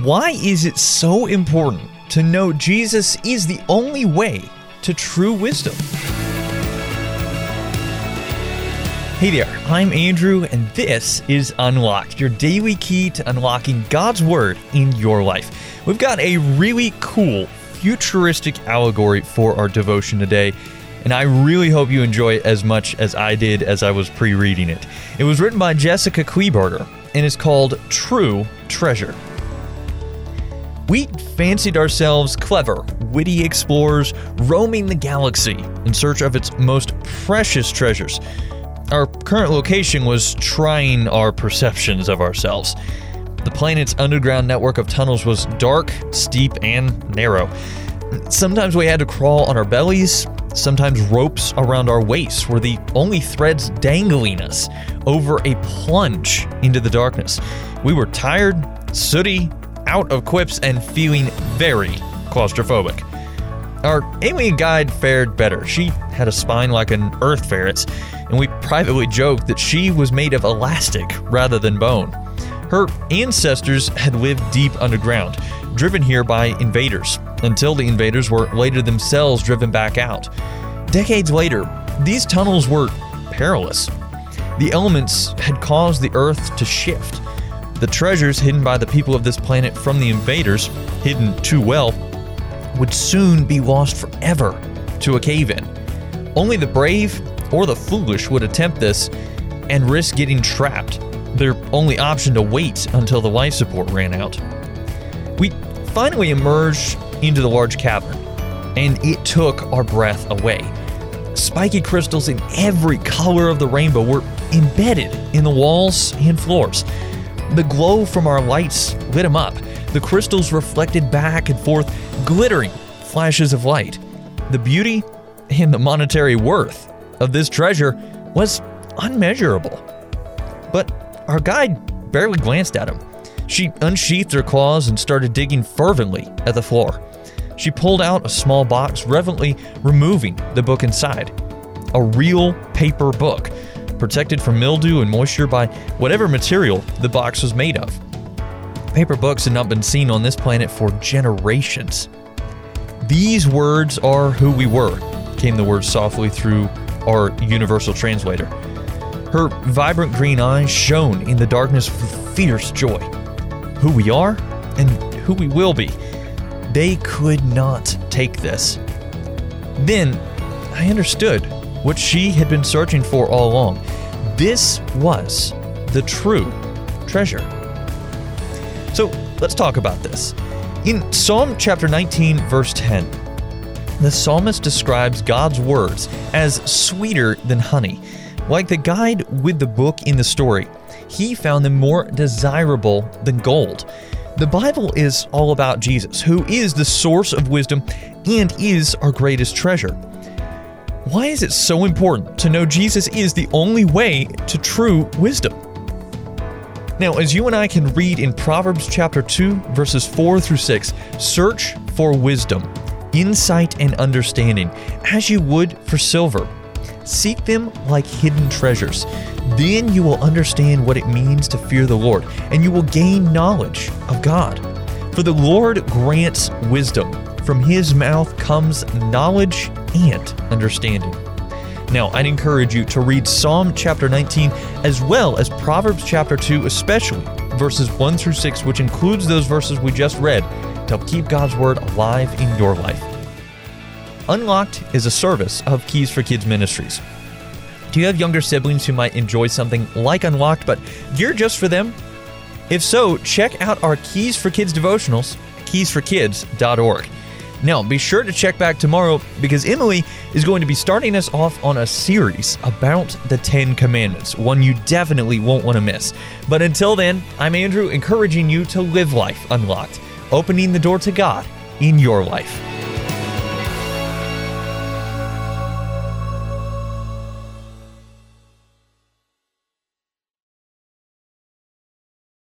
Why is it so important to know Jesus is the only way to true wisdom? Hey there, I'm Andrew, and this is Unlocked, your daily key to unlocking God's Word in your life. We've got a really cool, futuristic allegory for our devotion today, and I really hope you enjoy it as much as I did as I was pre reading it. It was written by Jessica Kleeberger and is called True Treasure. We fancied ourselves clever, witty explorers roaming the galaxy in search of its most precious treasures. Our current location was trying our perceptions of ourselves. The planet's underground network of tunnels was dark, steep, and narrow. Sometimes we had to crawl on our bellies, sometimes ropes around our waists were the only threads dangling us over a plunge into the darkness. We were tired, sooty, out of quips and feeling very claustrophobic. Our alien guide fared better. She had a spine like an earth ferret's, and we privately joked that she was made of elastic rather than bone. Her ancestors had lived deep underground, driven here by invaders, until the invaders were later themselves driven back out. Decades later, these tunnels were perilous. The elements had caused the Earth to shift. The treasures hidden by the people of this planet from the invaders, hidden too well, would soon be lost forever to a cave in. Only the brave or the foolish would attempt this and risk getting trapped, their only option to wait until the life support ran out. We finally emerged into the large cavern, and it took our breath away. Spiky crystals in every color of the rainbow were embedded in the walls and floors. The glow from our lights lit them up. The crystals reflected back and forth, glittering flashes of light. The beauty and the monetary worth of this treasure was unmeasurable. But our guide barely glanced at him. She unsheathed her claws and started digging fervently at the floor. She pulled out a small box, reverently removing the book inside. A real paper book protected from mildew and moisture by whatever material the box was made of. Paper books had not been seen on this planet for generations. These words are who we were, came the words softly through our universal translator. Her vibrant green eyes shone in the darkness with fierce joy. Who we are and who we will be. They could not take this. Then I understood what she had been searching for all along. This was the true treasure. So let's talk about this. In Psalm chapter 19, verse 10, the psalmist describes God's words as sweeter than honey. Like the guide with the book in the story, he found them more desirable than gold. The Bible is all about Jesus, who is the source of wisdom and is our greatest treasure. Why is it so important to know Jesus is the only way to true wisdom? Now, as you and I can read in Proverbs chapter 2, verses 4 through 6, search for wisdom, insight, and understanding, as you would for silver. Seek them like hidden treasures. Then you will understand what it means to fear the Lord, and you will gain knowledge of God. For the Lord grants wisdom. From his mouth comes knowledge and understanding. Now, I'd encourage you to read Psalm chapter 19 as well as Proverbs chapter 2, especially verses 1 through 6, which includes those verses we just read, to help keep God's Word alive in your life. Unlocked is a service of Keys for Kids Ministries. Do you have younger siblings who might enjoy something like Unlocked, but geared just for them? If so, check out our Keys for Kids devotionals, keysforkids.org. Now, be sure to check back tomorrow because Emily is going to be starting us off on a series about the Ten Commandments, one you definitely won't want to miss. But until then, I'm Andrew, encouraging you to live life unlocked, opening the door to God in your life.